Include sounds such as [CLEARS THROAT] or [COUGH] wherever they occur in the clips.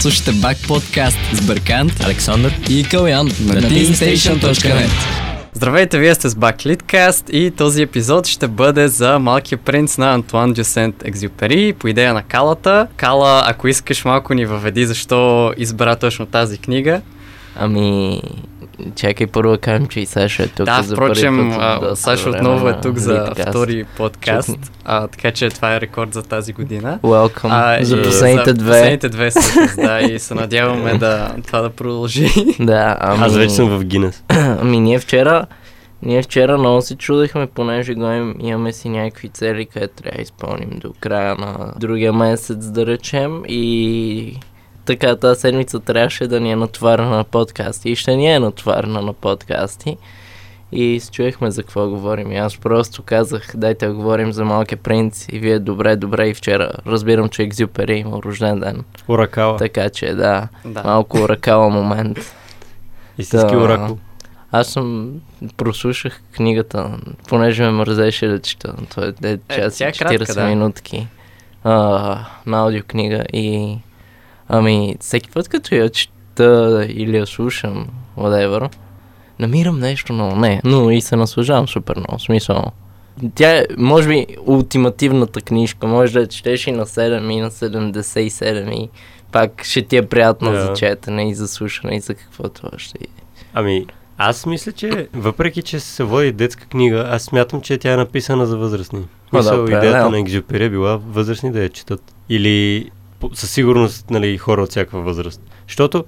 Слушайте Бак подкаст с Бъркант, Александър и Калян на teamstation.net. Здравейте, вие сте с Бак Литкаст и този епизод ще бъде за Малкия принц на Антуан Дюсент Екзюпери по идея на Калата. Кала, ако искаш малко ни въведи защо избра точно тази книга. Ами, чакай първо да кажем, че и Саша е тук да, за впрочем, път. а, от доста Саша време отново е тук за Литкаст. втори подкаст, а, така че това е рекорд за тази година. Welcome А, за последните за две. Последните две всъщност, да, и се надяваме да, това да продължи. Да, ами... Аз вече съм в Гинес. [CLEARS THROAT] ами ние вчера, ние вчера много се чудихме, понеже го им, имаме си някакви цели, където трябва да изпълним до края на другия месец, да речем. И така, тази седмица трябваше да ни е натоварена на подкасти. И ще ни е натоварена на подкасти. И чуехме за какво говорим. И аз просто казах, дайте да говорим за Малкия принц. И вие добре, добре. И вчера разбирам, че Екзюпери е имал рожден ден. Оракала. Така че да, да. малко оракала момент. Истински Да. оракул. Аз съм прослушах книгата, понеже ме мързеше да чета. Той е час е кратка, 40 да. минутки а, на аудиокнига и ами всеки път като я чета или я слушам, whatever, намирам нещо ново. Не, но и се наслаждавам супер много. Смисъл. Тя е, може би, ултимативната книжка. Може да я четеш и на 7, и на 77 и пак ще ти е приятно Да. за четене и за слушане и за каквото още. Ами, аз мисля, че въпреки, че се води детска книга, аз смятам, че тя е написана за възрастни. да, Мисъл, идеята определено. на Екзюпери е била възрастни да я четат. Или със сигурност нали, хора от всякаква възраст. Защото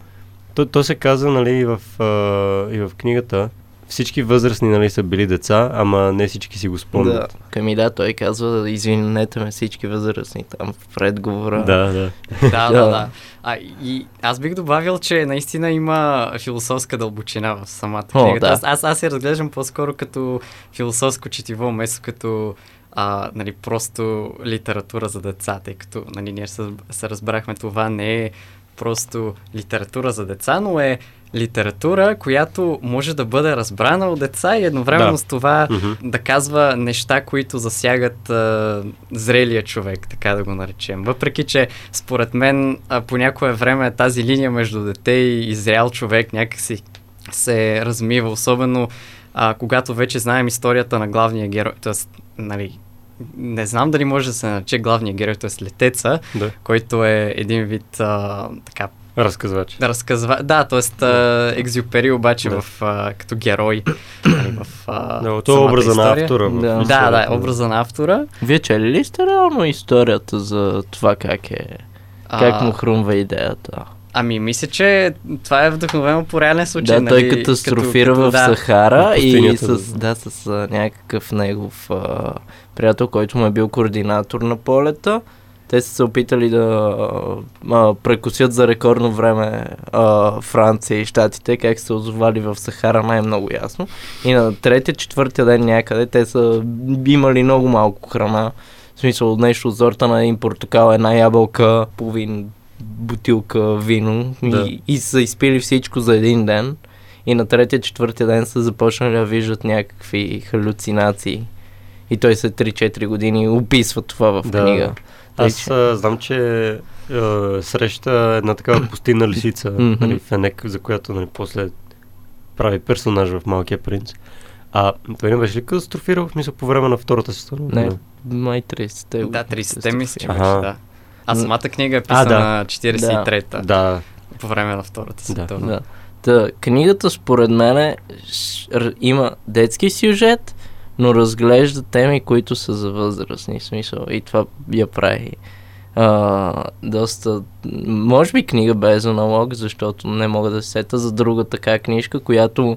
то, то се казва нали, и, в, а, и в книгата, всички възрастни нали, са били деца, ама не всички си го Да. спомнят. Ками да, той казва, извинете ме всички възрастни там в предговора. Да, да. Да, Да. да, да. [LAUGHS] А, и аз бих добавил, че наистина има философска дълбочина в самата О, книга. да. Аз, аз, аз я разглеждам по-скоро като философско четиво, вместо като а, нали, просто литература за деца, тъй като нали, ние се, се разбрахме, това не е просто литература за деца, но е литература, която може да бъде разбрана от деца и едновременно Да. с това Мгм. да казва неща, които засягат а, зрелия човек, така да го наречем. Въпреки, че според мен а, по някое време тази линия между дете и, и зрял човек някакси се размива, особено а, когато вече знаем историята на главния герой, т.е. нали, не знам дали може да се нарече главния герой, т.е. летеца, да. който е един вид а, така Разказвач. да разказва. Да, т.е. екзюпери обаче Да. в, а, като герой. нали, в, а, Да, то е образа на история. автора. в Да. Да, да, историята. образа на автора. Вие чели ли сте реално историята за това как е, как му хрумва идеята? Ами, мисля, че това е вдъхновено по реален случай. да, той нали, катастрофира като, в да, Сахара и с, да. с а, някакъв негов а, приятел, който му е бил координатор на полета. Те са се опитали да а, прекусят за рекордно време а, Франция и Штатите, как се озовали в Сахара, най-много ясно. И на третия, четвъртия ден някъде те са имали много малко храна. В смисъл нещо от сорта на един портокал, една ябълка, половин бутилка вино Да. и, и са изпили всичко за един ден. И на третия, четвъртия ден са започнали да виждат някакви халюцинации. И той след 3-4 години описва това в Да. книга. Аз а, знам, че а, среща една такава [COUGHS] пустинна лисица, нали, Фенек, за която нали, после прави персонаж в Малкия принц. А той не беше ли катастрофирал в смисъл по време на втората сестра? Не, май 30-те. Да, 30-те мисля, че беше, да. А самата книга е писана да. на 43-та, Да, по време на Втората световна. Да. Та, книгата според мен има детски сюжет, но разглежда теми, които са за възрастни смисъл. И това я прави а, доста... Може би книга без аналог, защото не мога да се сета за друга така книжка, която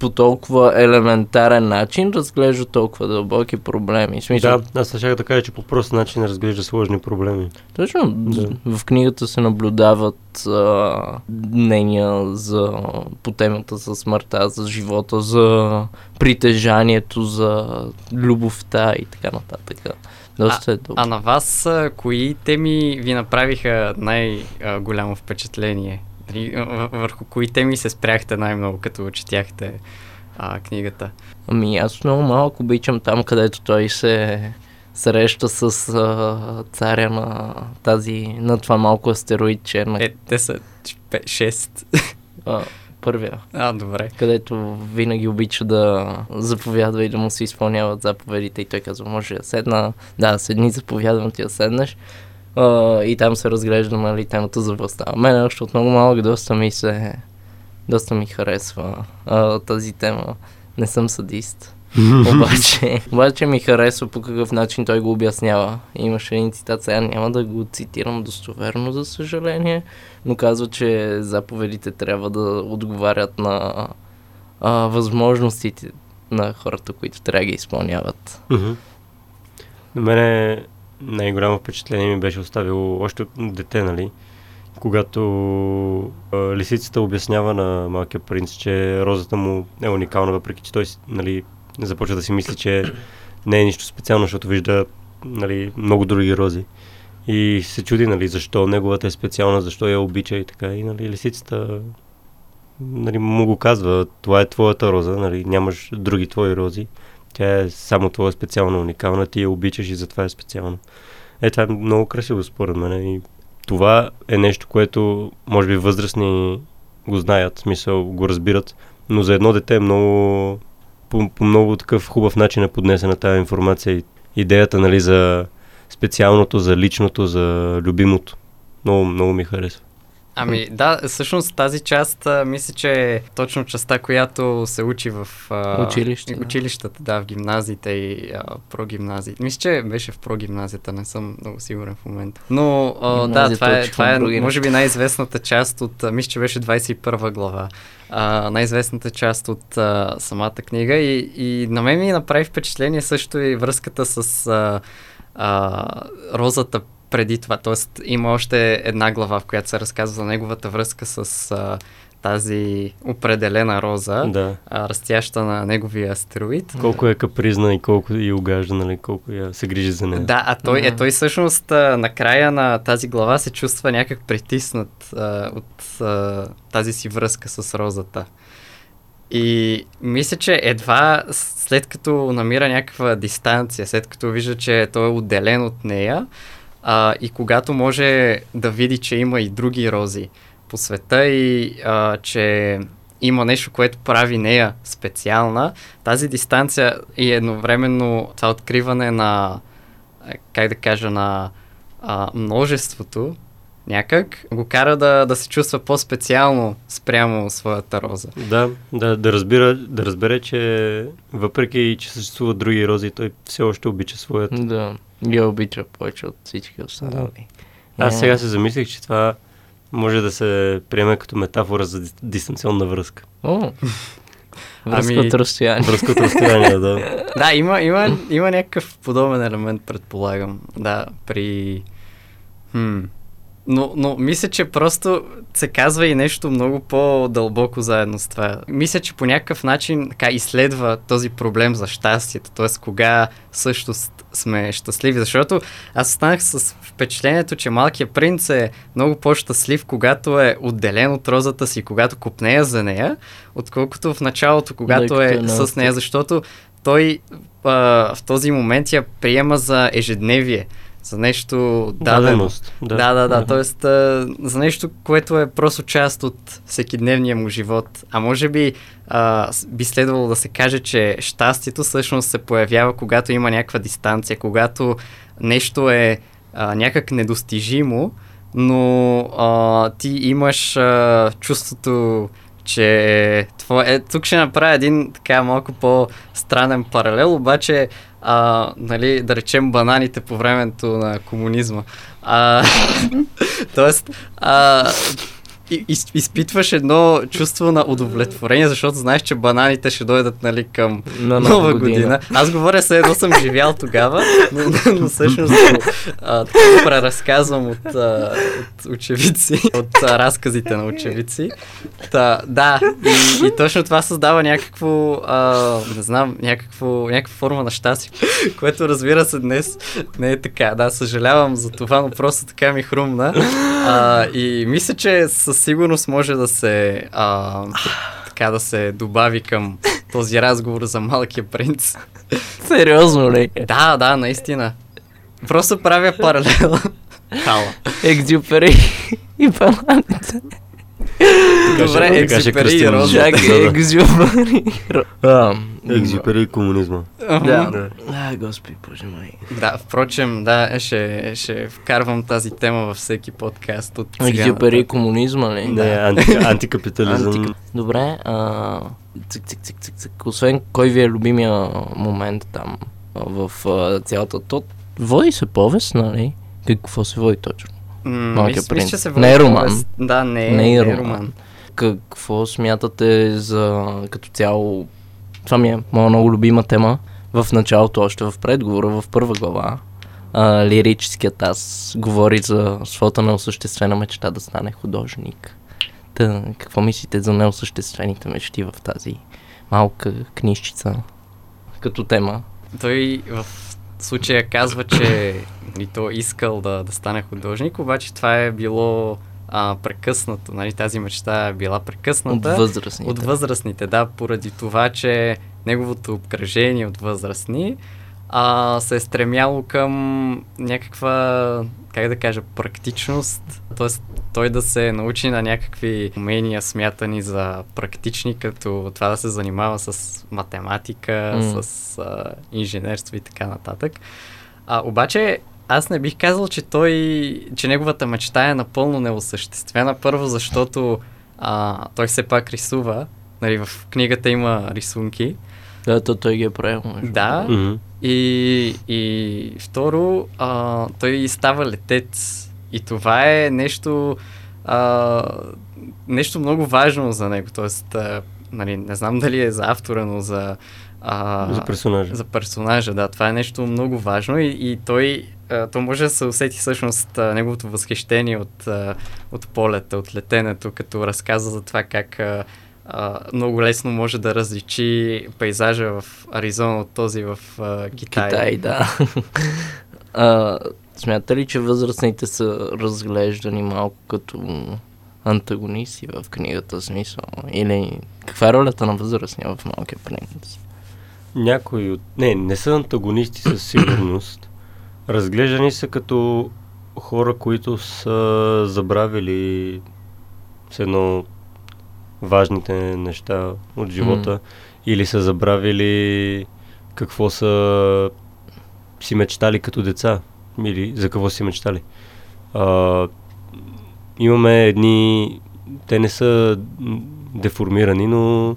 по толкова елементарен начин разглежда толкова дълбоки проблеми. Смисъл, да, аз ще да кажа, че по прост начин разглежда сложни проблеми. Точно, Да. в книгата се наблюдават а, мнения за, по темата за смъртта, за живота, за притежанието, за любовта и така нататък. Доста е добре. А на вас, а, кои теми ви направиха най-голямо впечатление? Нали, Върху кои теми се спряхте най-много, като четяхте а, книгата? Ами аз много малко обичам там, където той се среща с а, царя на тази, на това малко астероидче, на Е, те са 6. а, първия, А, добре. където винаги обича да заповядва и да му се изпълняват заповедите и той казва, може да седна, да, седни, заповядвам ти да седнеш. А, и там се разглежда нали, темата за властта. Мен още от много малък доста ми се, доста ми харесва а, тази тема. Не съм садист. [LAUGHS] обаче, обаче ми харесва по какъв начин той го обяснява. Имаше един цитат, сега няма да го цитирам достоверно, за съжаление, но казва, че заповедите трябва да отговарят на а, възможностите на хората, които трябва да ги изпълняват. На мене най-голямо впечатление ми беше оставило още от дете, нали? Когато а, лисицата обяснява на малкия принц, че розата му е уникална, въпреки че той нали, започва да си мисли, че не е нищо специално, защото вижда нали, много други рози. И се чуди, нали, защо неговата е специална, защо я обича и така. И нали, лисицата нали, му го казва, това е твоята роза, нали, нямаш други твои рози. Тя е само твоя специална, уникална, ти я обичаш и затова е специална. Е, това е много красиво според мен и това е нещо, което може би възрастни го знаят, смисъл го разбират, но за едно дете е много, по, по много такъв хубав начин е поднесена тази информация идеята нали, за специалното, за личното, за любимото. Много, много ми харесва. Ами да, всъщност тази част, а, мисля, че е точно частта, която се учи в а, Училище, да. училищата, да, в гимназиите и а, прогимназиите. Мисля, че беше в прогимназията, не съм много сигурен в момента. Но а, да, това е, това е може би най-известната част от, мисля, че беше 21 глава, а, най-известната част от а, самата книга и, и на мен ми направи впечатление също и връзката с а, а, розата преди това. Тоест има още една глава, в която се разказва за неговата връзка с а, тази определена роза, Да. а, растяща на неговия астероид. Колко е капризна и колко и угажда, нали, колко я се грижи за нея. Да, а той, е, той всъщност а, накрая на тази глава се чувства някак притиснат а, от а, тази си връзка с розата. И мисля, че едва след като намира някаква дистанция, след като вижда, че той е отделен от нея а, и когато може да види, че има и други рози по света и а, че има нещо, което прави нея специална, тази дистанция и едновременно това откриване на, е, как да кажа, на а, множеството, някак го кара да, да се чувства по-специално спрямо своята роза. Да, да, да, разбира, да разбере, че въпреки, че съществуват други рози, той все още обича своята. Да, я обича повече от всички останали. Аз Е, сега се замислих, че това може да се приеме като метафора за дис- дистанционна връзка. О, [LAUGHS] връзка Ами- от разстояние. Връзка от разстояние, да. [LAUGHS] Да, има, има, има някакъв подобен елемент, предполагам. Да, при... Хм. Но, но мисля, че просто се казва и нещо много по-дълбоко заедно с това. Мисля, че по някакъв начин така изследва този проблем за щастието, т.е. кога също сме щастливи, защото аз останах с впечатлението, че малкият принц е много по-щастлив, когато е отделен от розата си, когато купнея за нея, отколкото в началото, когато Докато е е с нея, защото той а, в този момент я приема за ежедневие, за нещо дадено. Даденост. Да, да, да. да. Тоест, а, за нещо, което е просто част от всекидневния му живот. А може би а, би следвало да се каже, че щастието всъщност се появява, когато има някаква дистанция, когато нещо е а, някак недостижимо, но а, ти имаш а, чувството, че това е... Тук ще направя един така малко по-странен паралел, обаче а, нали, да речем бананите по времето на комунизма. А, [LAUGHS] тоест, а, и- из, изпитваш едно чувство на удовлетворение, защото знаеш, че бананите ще дойдат нали, към На нова, година. Аз говоря се едно съм живял тогава, но, но, но всъщност а, го преразказвам от, а, от очевидци, от а, разказите на очевидци. Та, да, и, и точно това създава някакво, а, не знам, някакво, някаква форма на щастие, което разбира се днес не е така. Да, съжалявам за това, но просто така ми хрумна. А, и мисля, че със сигурност може да се а, така да се добави към този разговор за малкия принц. Сериозно ли? Да, да, наистина. Просто правя паралел. Хала. Екзюпери и баланица. Добре, екзюпери и роза. Екзюпери. Екзюпери и комунизма. Да. А, господи, боже мой. Да, впрочем, да, ще, ще вкарвам тази тема във всеки подкаст от сега Екзюпери и комунизма ли? Не, анти, [LAUGHS] антикапитализъм. Антика- Добре, а, цик, цик, цик, цик, цик. Освен кой ви е любимия момент там в цялата то, води се повест, нали? Какво се води точно? М, Малкият мисля, че се Не е роман. Да, не, Не не е е роман. роман. Какво смятате за като цяло? Това ми е моя много любима тема. В началото, още в предговора, в първа глава, а, лирическият аз говори за своята неосъществена мечта да стане художник. Та, какво мислите за неосъществените мечти в тази малка книжчица като тема? Той в случая казва, че и то искал да, да стане художник, обаче това е било а, прекъснато, нали, тази мечта е била От прекъсната. възрастните. От възрастните, да, поради това, че неговото обкръжение от възрастни а, се е стремяло към някаква, как да кажа, практичност, т.е. той да се научи на някакви умения, смятани за практични, като това да се занимава с математика, М. с а, инженерство и така нататък. А, обаче аз не бих казал, че той, че неговата мечта е напълно неосъществена. Първо, защото а, той все пак рисува. Нали, в книгата има рисунки. Да, то той ги е правил. Да. И, и второ, а, той става летец. И това е нещо, а, нещо много важно за него. Тоест, а, нали, не знам дали е за автора, но за, а, За персонажа. за персонажа, да. Това е нещо много важно и, и той, а, то може да се усети всъщност а, неговото възхищение от, а, от полета, от летенето, като разказа за това как а, а, много лесно може да различи пейзажа в Аризона от този в а, Китай. Китай, да. [LAUGHS] а, смята ли, че възрастните са разглеждани малко като антагонисти в книгата, смисъл? Или каква е ролята на възрастния в Малкия принц? Някои от... Не, не са антагонисти със сигурност. Разглеждани са като хора, които са забравили с едно важните неща от живота М. или са забравили какво са си мечтали като деца или за какво си мечтали. А, имаме едни... Те не са деформирани, но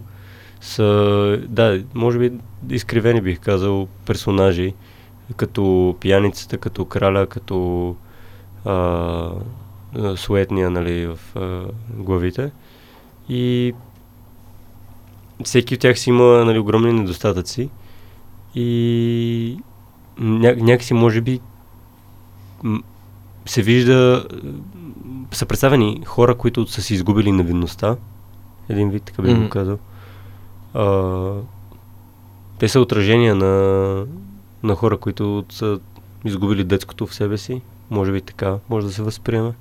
са, да, може би изкривени бих казал персонажи, като пияницата, като краля, като а, суетния, нали, в а, главите. И всеки от тях си има нали, огромни недостатъци и ня- някакси може би се вижда, са представени хора, които са си изгубили невинността. Един вид, така бих Мгм. го казал. А, те са отражения на, на хора, които са изгубили детското в себе си. Може би така, може да се възприеме.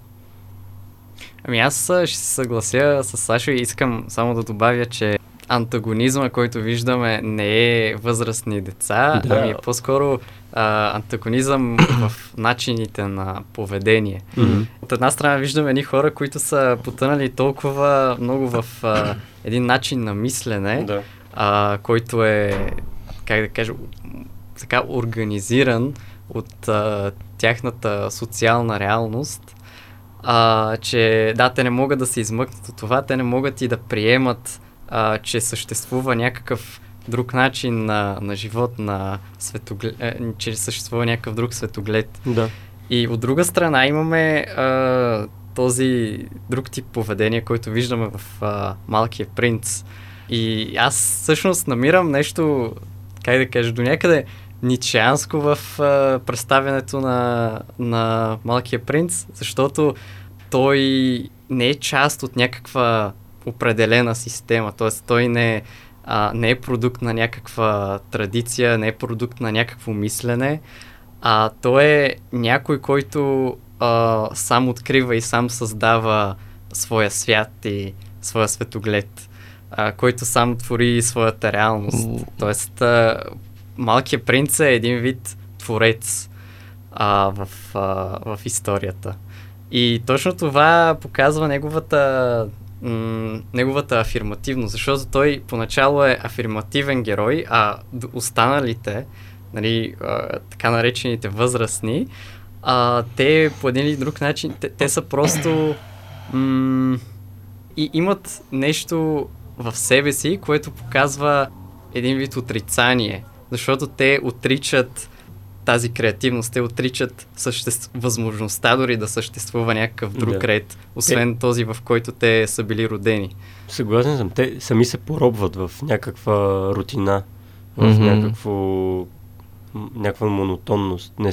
Ами аз ще се съглася с Сашо и искам само да добавя, че антагонизма, който виждаме, не е възрастни деца, Да. ами е по-скоро а, антагонизъм в начините на поведение. От една страна виждаме едни хора, които са потънали толкова много в а, един начин на мислене, Да. а, който е, как да кажа, така организиран от а, тяхната социална реалност, а, че да, те не могат да се измъкнат от това, те не могат и да приемат, а, че съществува някакъв друг начин на, на живот, на светоглед, е, че съществува някакъв друг светоглед. Да. И от друга страна имаме а, този друг тип поведение, който виждаме в а, Малкия принц. И аз всъщност намирам нещо, как да кажа, до някъде ничеанско в а, представянето на, на Малкия принц, защото той не е част от някаква определена система, т.е. той не, а, не е продукт на някаква традиция, не е продукт на някакво мислене, а той е някой, който а, сам открива и сам създава своя свят и своя светоглед, а, който сам твори своята реалност. Тоест, а, Малкият принц е един вид творец а, в, а, в историята. И точно това показва неговата, м- неговата афирмативност, защото той поначало е афирмативен герой, а останалите, нали, а, така наречените възрастни, а, те по един или друг начин, те, те са просто м- и имат нещо в себе си, което показва един вид отрицание, защото те отричат тази креативност, те отричат съществ... възможността дори да съществува някакъв друг Да. ред, освен този, в който те са били родени. Съгласен съм. Те сами се поробват в някаква рутина, в Мгм. някакво някаква монотонност. Не,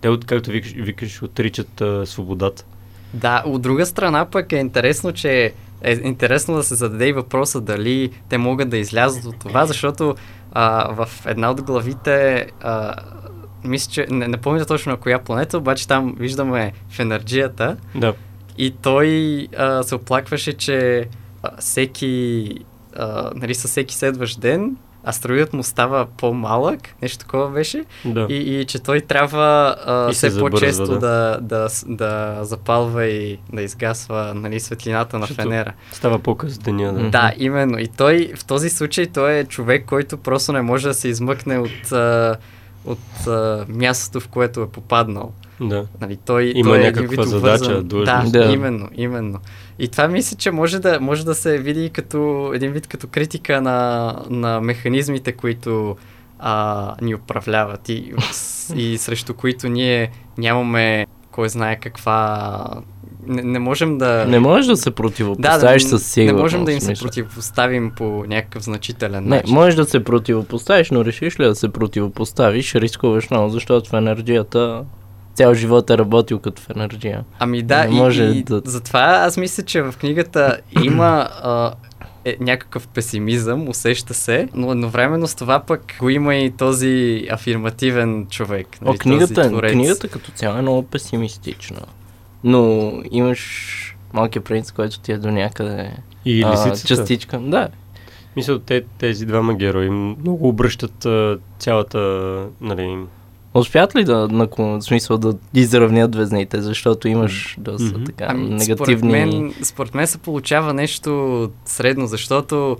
те, от, както викаш, викаш отричат а, свободата. Да, от друга страна пък е интересно, че е интересно да се зададе и въпроса дали те могат да излязат от това, защото а, в една от главите, а, мисля, че не, не помня точно на коя планета, обаче там виждаме в енергията Да. и той а, се оплакваше, че а, всеки, а, нали, със всеки следващ ден астероидът му става по-малък, нещо такова беше, да. и, и че той трябва а, И се все забързва, по-често да. да. Да, да запалва и да изгасва нали, светлината на Защото Фенера. Става по-къс деня. Да. Да, именно. И той в този случай той е човек, който просто не може да се измъкне от, а, от а, мястото, в което е попаднал. Да. Нали, той, Има той е някаква задача, длъжност. Да, Да. именно, именно. И това мисля, че може да, може да се види като един вид като критика на, на механизмите, които а, ни управляват и, с- и срещу които ние нямаме кой знае каква... Не, не можем да... Не можеш да се противопоставиш да, със сигурност. Не можем да им се смисъл. противопоставим по някакъв значителен Не, начин. можеш да се противопоставиш, но решиш ли да се противопоставиш, рискуваш много, защото в енергията цял живот е работил като в енергия. Ами да, Не и, може и да- затова аз мисля, че в книгата има а, е, някакъв песимизъм, усеща се, но едновременно с това пък го има и този афирмативен човек. О, нали, книгата, този творец. книгата като цяло е много песимистична. Но имаш малкият принц, който ти е до някъде И а, частичка. Да, Мисля, те, тези двама герои много обръщат а, цялата, нали, Успят ли да, на, в смисъл, да изравнят везните, защото имаш доста Мгм. така Ами, негативни... според, мен, според мен се получава нещо средно, защото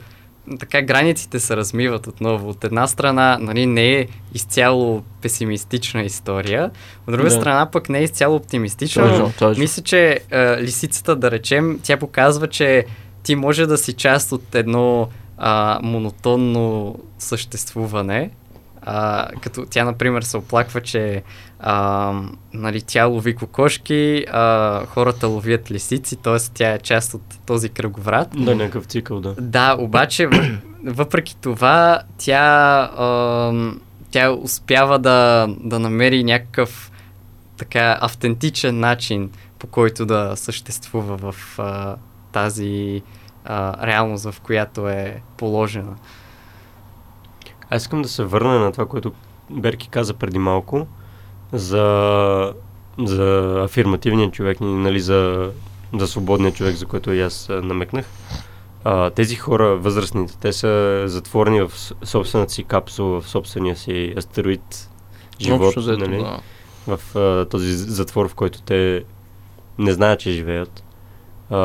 така границите се размиват отново. От една страна, нали, не е изцяло песимистична история, от друга Да. страна пък не е изцяло оптимистична, но Точно, точно. Мисля, че а, лисицата, да речем, тя показва, че ти може да си част от едно а, монотонно съществуване. А, като тя, например, се оплаква, че а, нали, тя лови кокошки, а, хората ловят лисици, т.е. тя е част от този кръговрат. да, някакъв цикъл, да. Да, обаче, въ- [CLEARS THROAT] въпреки това, тя, ам, тя успява да, да намери някакъв така автентичен начин, по който да съществува в а, тази а, реалност, в която е положена. Аз искам да се върна на това, което Берки каза преди малко, за, за афирмативния човек, нали, за, за свободния човек, за който и аз намекнах. А, тези хора, възрастните, те са затворени в собствената си капсула, в собствения си астероид живот, Общо взето, нали? да. в а, този затвор, в който те не знаят, че живеят. А,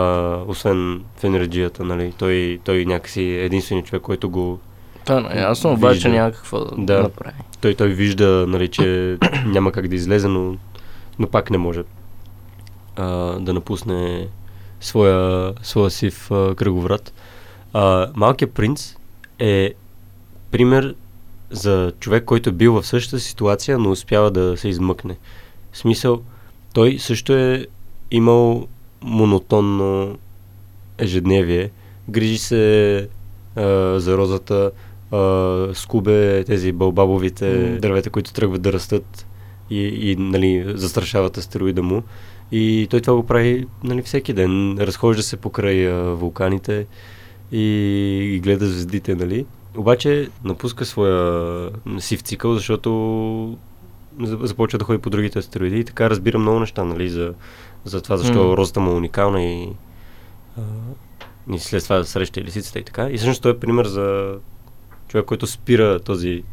освен в енергията, нали? Той, той някакси е единственият човек, който го... Е ясно, обаче Вижда. няма какво да, Да. направи. Той, той вижда, нали, че [CLEARS THROAT] няма как да излезе, но, но пак не може а, да напусне своя, своя сив а, кръговрат. А, Малкият принц е пример за човек, който е бил в същата ситуация, но успява да се измъкне. В смисъл, той също е имал монотонно ежедневие. Грижи се а, за розата, а, скубе тези бълбабовите М. дървета, които тръгват да растат и, и нали, застрашават астероида му. И той това го прави нали, всеки ден. Разхожда се покрай а, вулканите и, и гледа звездите, нали. Обаче напуска своя сив цикъл, защото за- започва да ходи по другите астероиди и така разбира много неща, нали, за, за това защо М. розата му е уникална и, а, и след това да среща и лисицата и така. И всъщност той е пример за човек, който спира този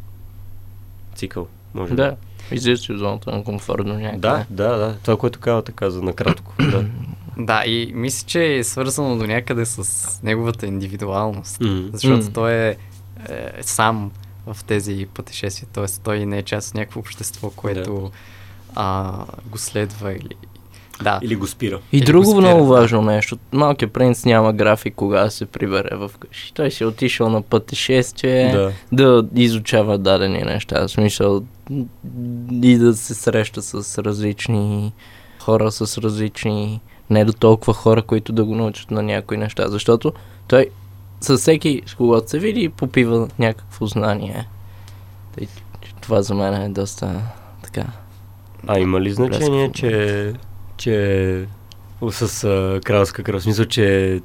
цикъл. Може Да. Излизаш от зоната на комфорт до някъде. Да, да, да. Това, което казвате, каза накратко. да. Да, и мисля, че е свързано до някъде с неговата индивидуалност. М. Защото М. той е, е сам в тези пътешествия. т.е. той не е част от някакво общество, което а, го следва или... Да. Или го спира. И Или друго го спира, много да. важно нещо. Малкият принц няма график кога да се прибере в къщи. Той си е отишъл на пътешествие Да. да изучава дадени неща. В смисъл и да се среща с различни хора, с различни не до толкова хора, които да го научат на някои неща. Защото той със всеки, с когото се види, попива някакво знание. Тъй, това за мен е доста така. А има ли значение, че, че с а, кралска кръв? В Смисъл, че,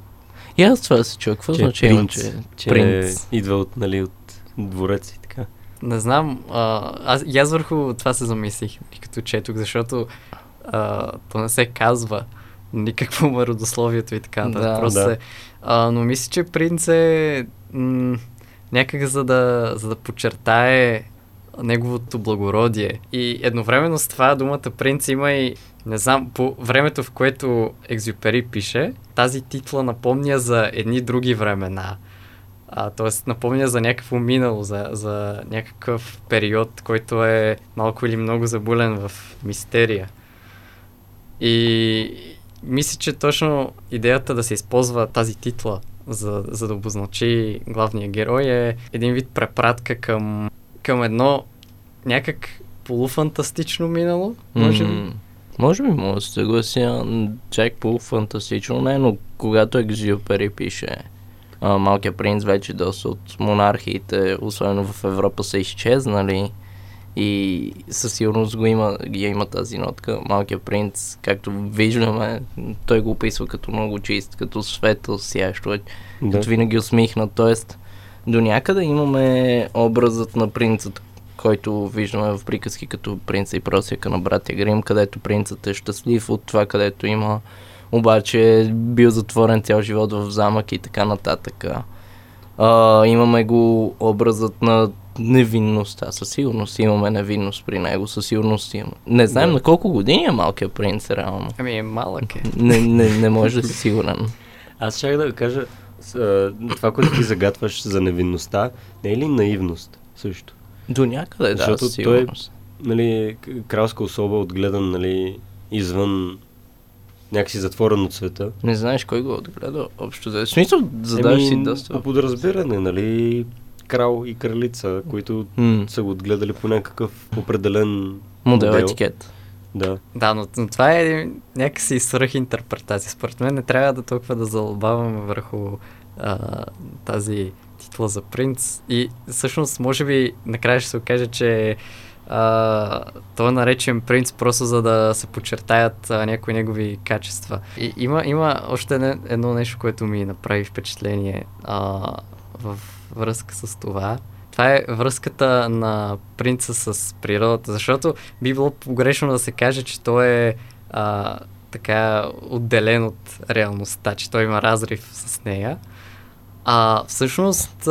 И аз това се чуя. Какво че е значи има, принц, че че принц? идва от, нали, от дворец и така. Не знам, а, аз, и аз върху това се замислих, като четох, защото а, то не се казва никакво му [LAUGHS] е родословието и така нататък. Да. Просто Да. Се, а, но мисля, че принц е м- някак за да, за да подчертае неговото благородие. И едновременно с това думата принц има и, не знам, по времето в което Екзюпери пише, тази титла напомня за едни други времена. А, тоест напомня за някакво минало, за, за някакъв период, който е малко или много забулен в мистерия. И мисля, че точно идеята да се използва тази титла, за, за да обозначи главния герой е един вид препратка към, към едно някак полуфантастично минало, може би. М, Може би мога да се съглася, чак по-фантастично не, но когато Екзюпери пише а, Малкият принц, вече доста от монархиите, особено в Европа, са изчезнали и със сигурност го има, ги има тази нотка. Малкият принц, както виждаме, той го описва като много чист, като светъл, сиящо, Да. като винаги усмихнат. Тоест, до някъде имаме образът на принцът, който виждаме в приказки като принца и просяка на братя Грим, където принцът е щастлив от това, където има обаче е бил затворен цял живот в замък и така нататък. А, имаме го образът на невинността. Със сигурност имаме невинност при него. Със сигурност имаме. Не знаем Да. на колко години е малкият принц, реално. Ами е малък е. Не, не, не може да си сигурен. [LAUGHS] Аз ще да кажа, с, а, това, което ти загатваш за невинността, не е ли наивност също? До някъде, да, Защото със той е-. Нали, кралска особа отгледан, нали, извън някакси затворен от света. Не знаеш кой го е отгледал. Общо за... В смисъл, задаваш си доста. По подразбиране, нали, крал и кралица, които М, са го отгледали по някакъв определен модел етикет. Да. Да, но, но това е някакси свръхинтерпретация. Според мен не трябва да толкова да залбаваме върху а, тази титла за принц. И всъщност, може би, накрая ще се окаже, че а, той е наречен принц просто за да се подчертаят а, някои негови качества. И има, има още едно, едно нещо, което ми направи впечатление а, в връзка с това. Това е връзката на принца с природата, защото би било погрешно да се каже, че той е а, така отделен от реалността, че той има разрив с нея. А всъщност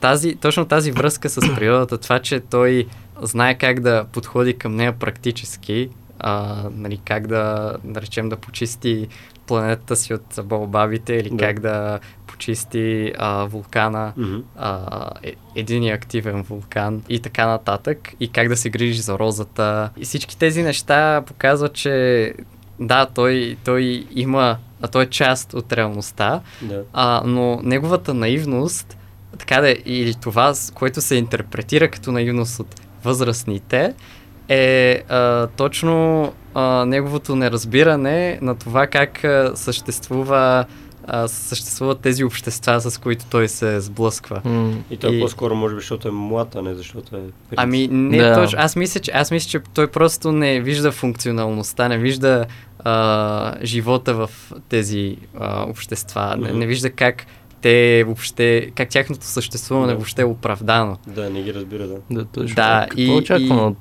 тази, точно тази връзка с природата, това, че той знае как да подходи към нея практически, а, нали, как да, да речем, да почисти планетата си от балбабите или Да. как да почисти а, вулкана, Мгм. а, е- един активен вулкан и така нататък, и как да се грижи за розата. И всички тези неща показват, че да, той, той има, а той е част от реалността, Да. а, но неговата наивност, така да е, или това, което се интерпретира като наивност от възрастните, е а, точно а, неговото неразбиране на това как а, съществува, а, съществуват тези общества, с които той се сблъсква. И той И- по-скоро може би, защото е млад, а не защото е принц. Ами не Да. точно. Аз мисля, че, аз мисля, че той просто не вижда функционалността, не вижда а, живота в тези а, общества, не, не вижда как те въобще, как тяхното съществуване Да. въобще е оправдано. Да, не ги разбира, да. Да, точно. Да, Какво и- очакваме и- от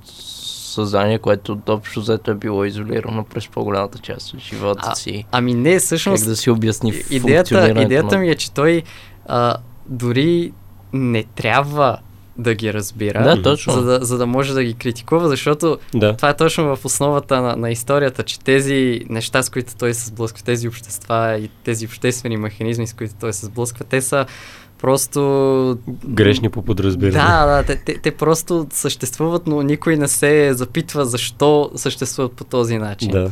съзнание, което общо взето е било изолирано през по-голямата част от живота А, си? Ами не, Как всъщност да си обясни идеята, идеята ми е, че той а, дори не трябва да ги разбира, Да, точно. за, да, за да може да ги критикува, защото Да. това е точно в основата на, на историята, че тези неща, с които той се сблъсква, тези общества и тези обществени механизми, с които той се сблъсква, те са просто... Грешни по подразбиране. Да, да, те, те, те просто съществуват, но никой не се запитва защо съществуват по този начин. Да.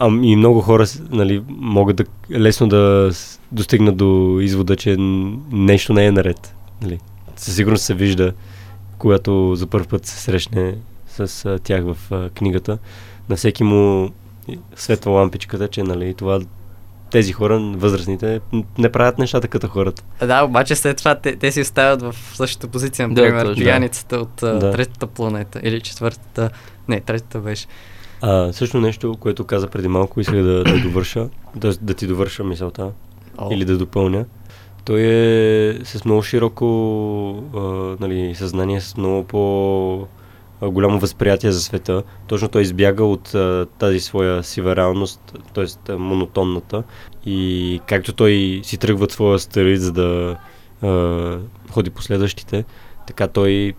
Ам, и много хора нали, могат да лесно да достигнат до извода, че нещо не е наред. Нали. Със сигурност се вижда, когато за първ път се срещне с а, тях в а, книгата. На всеки му светва лампичката, че нали, това, тези хора, възрастните, не правят нещата като хората. Да, обаче след това те, те си оставят в същата позиция, Да, например, точно. пияницата от а, Да. третата планета или четвъртата. Не, третата беше. А, също нещо, което каза преди малко, исках да, да довърша, да, да ти довърша мисълта. О, или да допълня. Той е с много широко а, нали, съзнание, с много по а, голямо възприятие за света. Точно той избяга от а, тази своя сива реалност, т.е. монотонната. И както той си тръгва от своя астероид, за да а, ходи по следващите, така той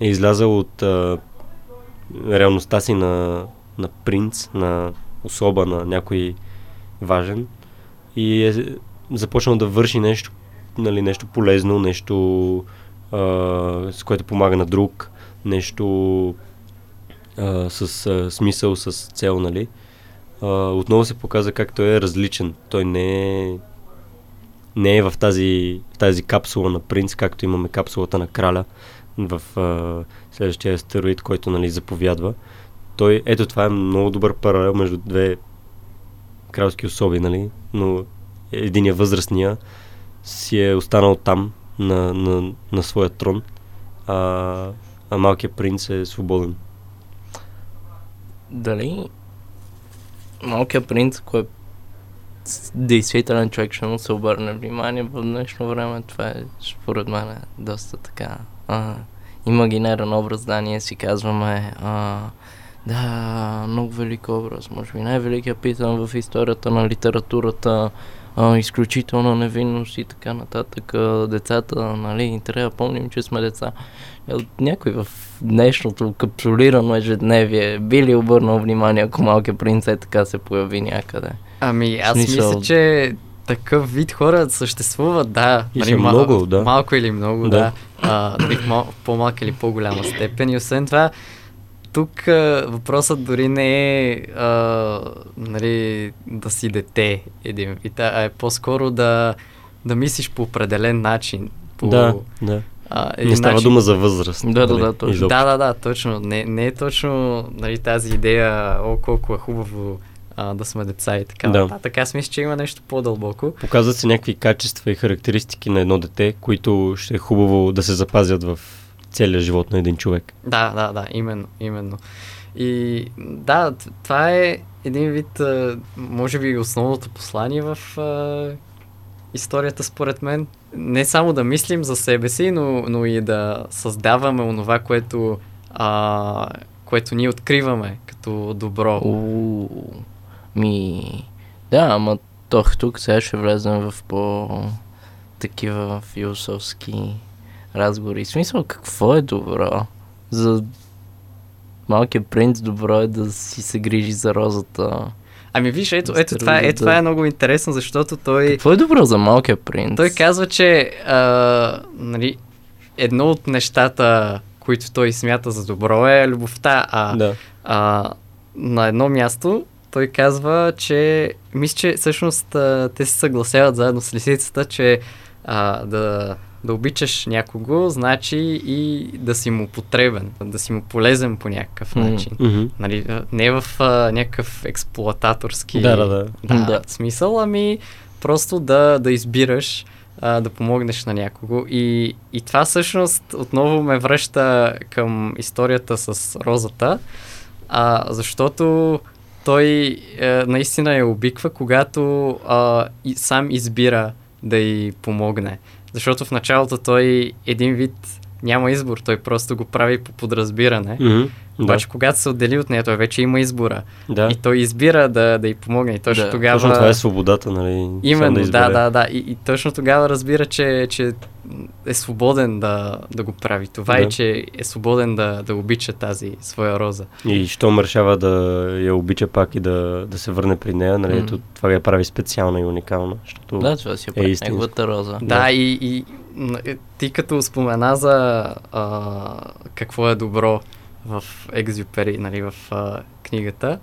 е излязъл от а, реалността си на, на принц, на особа, на някой важен и е започнал да върши нещо, нали, нещо полезно, нещо а, с което помага на друг, нещо а, с а, смисъл, с цел, нали. А, отново се показа как той е различен. Той не е не е в тази, тази капсула на принц, както имаме капсулата на краля в а, следващия астероид, който нали, заповядва. Той, ето това е много добър паралел между две кралски особи, нали? но единия възрастния си е останал там на, на, на своя трон, а, а малкият принц е свободен. Дали малкият принц, кой е действителен човек, ще му се обърне внимание в днешно време, това е според мен е доста така а, имагинерен образ, да, ние си казваме а, да, много велик образ, може би най-великият питан в историята на литературата, а, изключителна невинност и така нататък. А, Децата, нали, трябва да помним, че сме деца. Е, Някой в днешното капсулирано ежедневие би ли обърнал внимание, ако малкият принц е така се появи някъде? Ами, аз Смисъл- мисля, че такъв вид хора съществуват, да. И нали, много, да. Малко или много, Да. да. А, в по-малка или по-голяма степен. И освен това, тук а, въпросът дори не е а, нали, да си дете един вид, а е по-скоро да, да мислиш по определен начин. По, Да, да. а, Не става дума за възраст. Да, да, нали, да, точно. да, да, да, точно. Не, не е точно нали, тази идея, о, колко е хубаво а, да сме деца и така Да. нататък. Аз мисля, че има нещо по-дълбоко. Показват се някакви качества и характеристики на едно дете, които ще е хубаво да се запазят в целия живот на един човек. Да, да, да, именно, именно. И да, това е един вид, може би, основното послание в а, историята, според мен. Не само да мислим за себе си, но, но и да създаваме онова, което, а, което ние откриваме като добро. У, ми... Да, ама тох тук сега ще влезем в по такива философски разговори. В смисъл, какво е добро? За малкият принц добро е да си се грижи за розата. Ами виж, ето, ето, това, е, ето това е много интересно, защото той... Какво е добро за малкият принц? Той казва, че а, нали, едно от нещата, които той смята за добро е любовта, а, Да. а на едно място той казва, че мисля, че всъщност а, те се съгласяват заедно с лисицата, че а, да, да обичаш някого, значи и да си му потребен, да си му полезен по някакъв начин. Мгм. Нали, а, не в а, някакъв експлуататорски Да, да, да. да, Да. смисъл, ами просто да, да избираш а, да помогнеш на някого. И, и това всъщност отново ме връща към историята с розата, а, защото той е, наистина я обиква, когато а, и, сам избира да й помогне. Защото в началото той един вид няма избор, той просто го прави по подразбиране. Да. Обаче, когато се отдели от нея, той вече има избора. да. И той избира да, да й помогне. И точно Да, тогава. Точно това е свободата, нали? Именно, да, избере. да, да. И, и точно тогава разбира, че, че е свободен да, да го прави това Да. и че е свободен да, да обича тази своя роза. И щом решава да я обича пак и да, да се върне при нея, нали, ето, това я прави специална и уникална. Защото... Да, това си Е прави истинско. неговата роза. Да, Да. и, и е, ти като спомена за а, какво е добро в Екзюпери, нали, в а, книгата,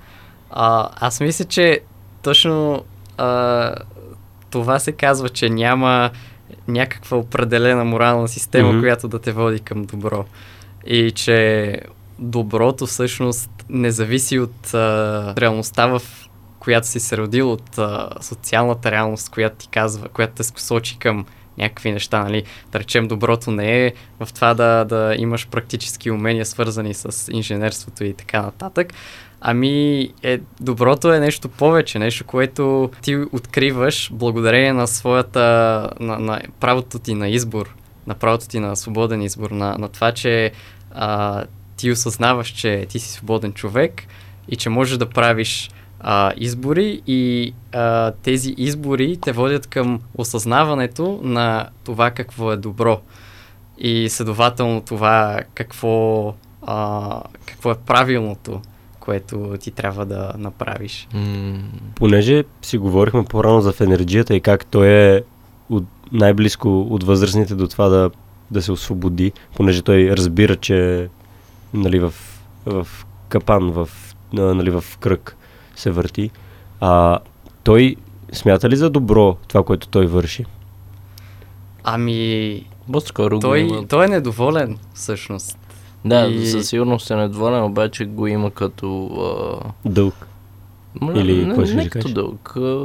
а, аз мисля, че точно а, това се казва, че няма някаква определена морална система, Мгм. която да те води към добро. И че доброто всъщност не зависи от а, реалността, в която си се родил, от а, социалната реалност, която ти казва, която те сочи към някакви неща, нали? Да речем, доброто не е в това да, да имаш практически умения, свързани с инженерството и така нататък. Ами, е, доброто е нещо повече, нещо, което ти откриваш благодарение на своята, на, на правото ти на избор, на правото ти на свободен избор, на, на това, че а, ти осъзнаваш, че ти си свободен човек и че можеш да правиш а, избори и а, тези избори те водят към осъзнаването на това какво е добро. И следователно това какво, а, какво е правилното, което ти трябва да направиш. М, Понеже си говорихме по-рано за енергията и как той е от, най-близко от възрастните до това да, да се освободи, понеже той разбира, че нали, в, в капан, в, нали, в кръг се върти. А, той смята ли за добро това, което той върши? Ами, По-скоро го той, има. той е недоволен всъщност. Да, и- със сигурност е недоволен, обаче го има като... А... Дълг. м, Или не, какво ще не ще като дълг. а,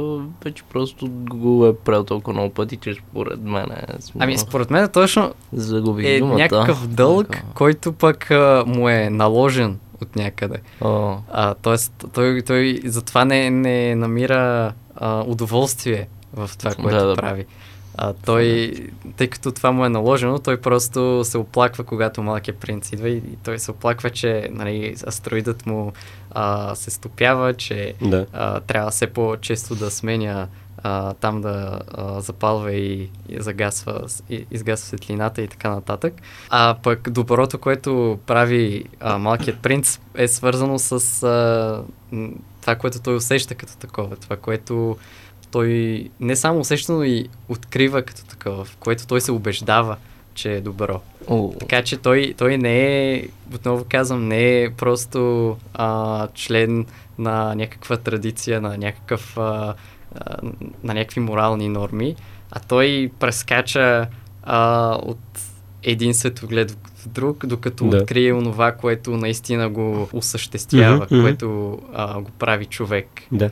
Вече просто го е правил толкова много пъти, че според мен е... смисъл, Ами, според мен точно Загубих е думата. някакъв дълг, Така. който пък а, му е наложен от някъде. О, А, тоест, той, той затова не, не намира а, удоволствие в това, Да, което да. прави. А, той, тъй като това му е наложено, той просто се оплаква, когато малкият принц идва и, и той се оплаква, че нали, астероидът му а, се стопява, че Да. а, трябва все по-често да сменя а, там да а, запалва и, и загасва, и, изгасва светлината и така нататък. А пък доброто, което прави а, малкият принц е свързано с а, това, което той усеща като такова, това, което той не само усеща, но и открива като такова, в което той се убеждава, че е добро. о, Така че той, той не е, отново казвам, не е просто а, член на някаква традиция, на някакъв а, а, на някакви морални норми, а той прескача а, от един светоглед в друг, докато Да. открие онова, което наистина го осъществява, мгм. което а, го прави човек. Да.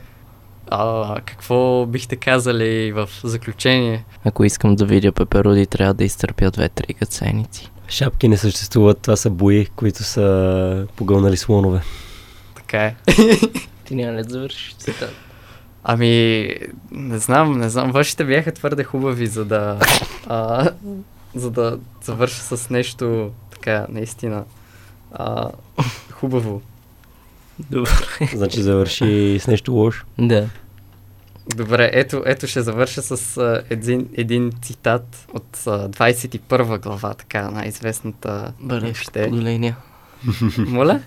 А, какво бихте казали в заключение? Ако искам да видя пепероди, трябва да изтърпя две-три гъценици. Шапки не съществуват, това са бои, които са погълнали слонове. Така е. [LAUGHS] Ти няма ли да завършиш цитат? Ами, не знам, не знам. Вашите бяха твърде хубави, за да, а, за да завърша с нещо така, наистина а, хубаво. Добре. Значи завърши с нещо лошо. Да. Добре, ето, ето ще завърша с а, един, един цитат от а, 21 глава, така най-известната Бележка под линия. Моля?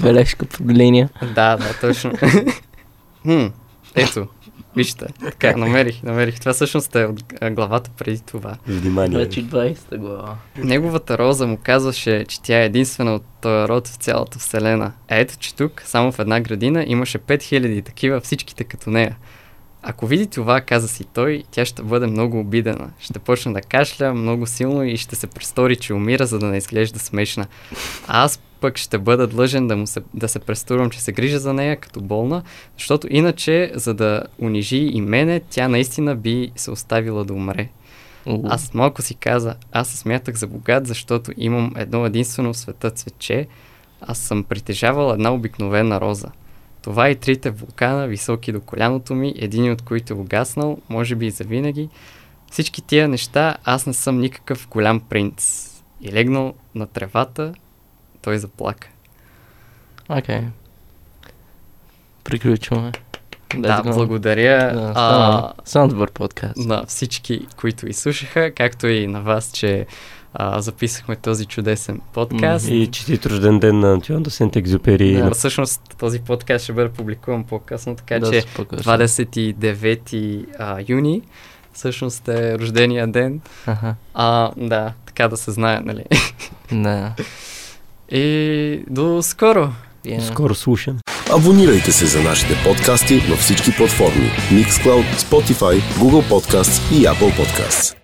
Бележка под линия. Да, да, точно. [LAUGHS] Хм, ето, вижте, така, намерих, намерих. Това всъщност е от главата преди това. Внимание. Значи 20 глава. Неговата роза му казваше, че тя е единствена от този род в цялата вселена. А ето, че тук, само в една градина, имаше 5000 такива, всичките като нея. Ако види това, каза си той, тя ще бъде много обидена. Ще почне да кашля много силно и ще се престори, че умира, за да не изглежда смешна. А аз пък ще бъда длъжен да, му се, да се престорвам, че се грижа за нея като болна, защото иначе, за да унижи и мене, тя наистина би се оставила да умре. О, Аз малко си каза, аз се смятах за богат, защото имам едно единствено в света цветче. Аз съм притежавал една обикновена роза. Това и трите вулкана, високи до коляното ми, един от които е угаснал, може би и завинаги. Всички тия неща, аз не съм никакъв голям принц. И легнал на тревата, той заплака. Окей. Приключваме. Да, go. благодаря Да, а, добър подкаст. на всички, които изслушаха, както и на вас, че а, записахме този чудесен подкаст. И честит рожден ден на Антуан до Сент-Екзюпери. Да, всъщност този подкаст ще бъде публикуван по-късно, така Да, че се покажа. 29 а, юни всъщност е рождения ден. Аха. А, да, така да се знае, нали? Да. [LAUGHS] И до скоро! Yeah. Скоро слушам. Абонирайте се за нашите подкасти във всички платформи Mixcloud, Spotify, Google Podcasts и Apple Podcasts.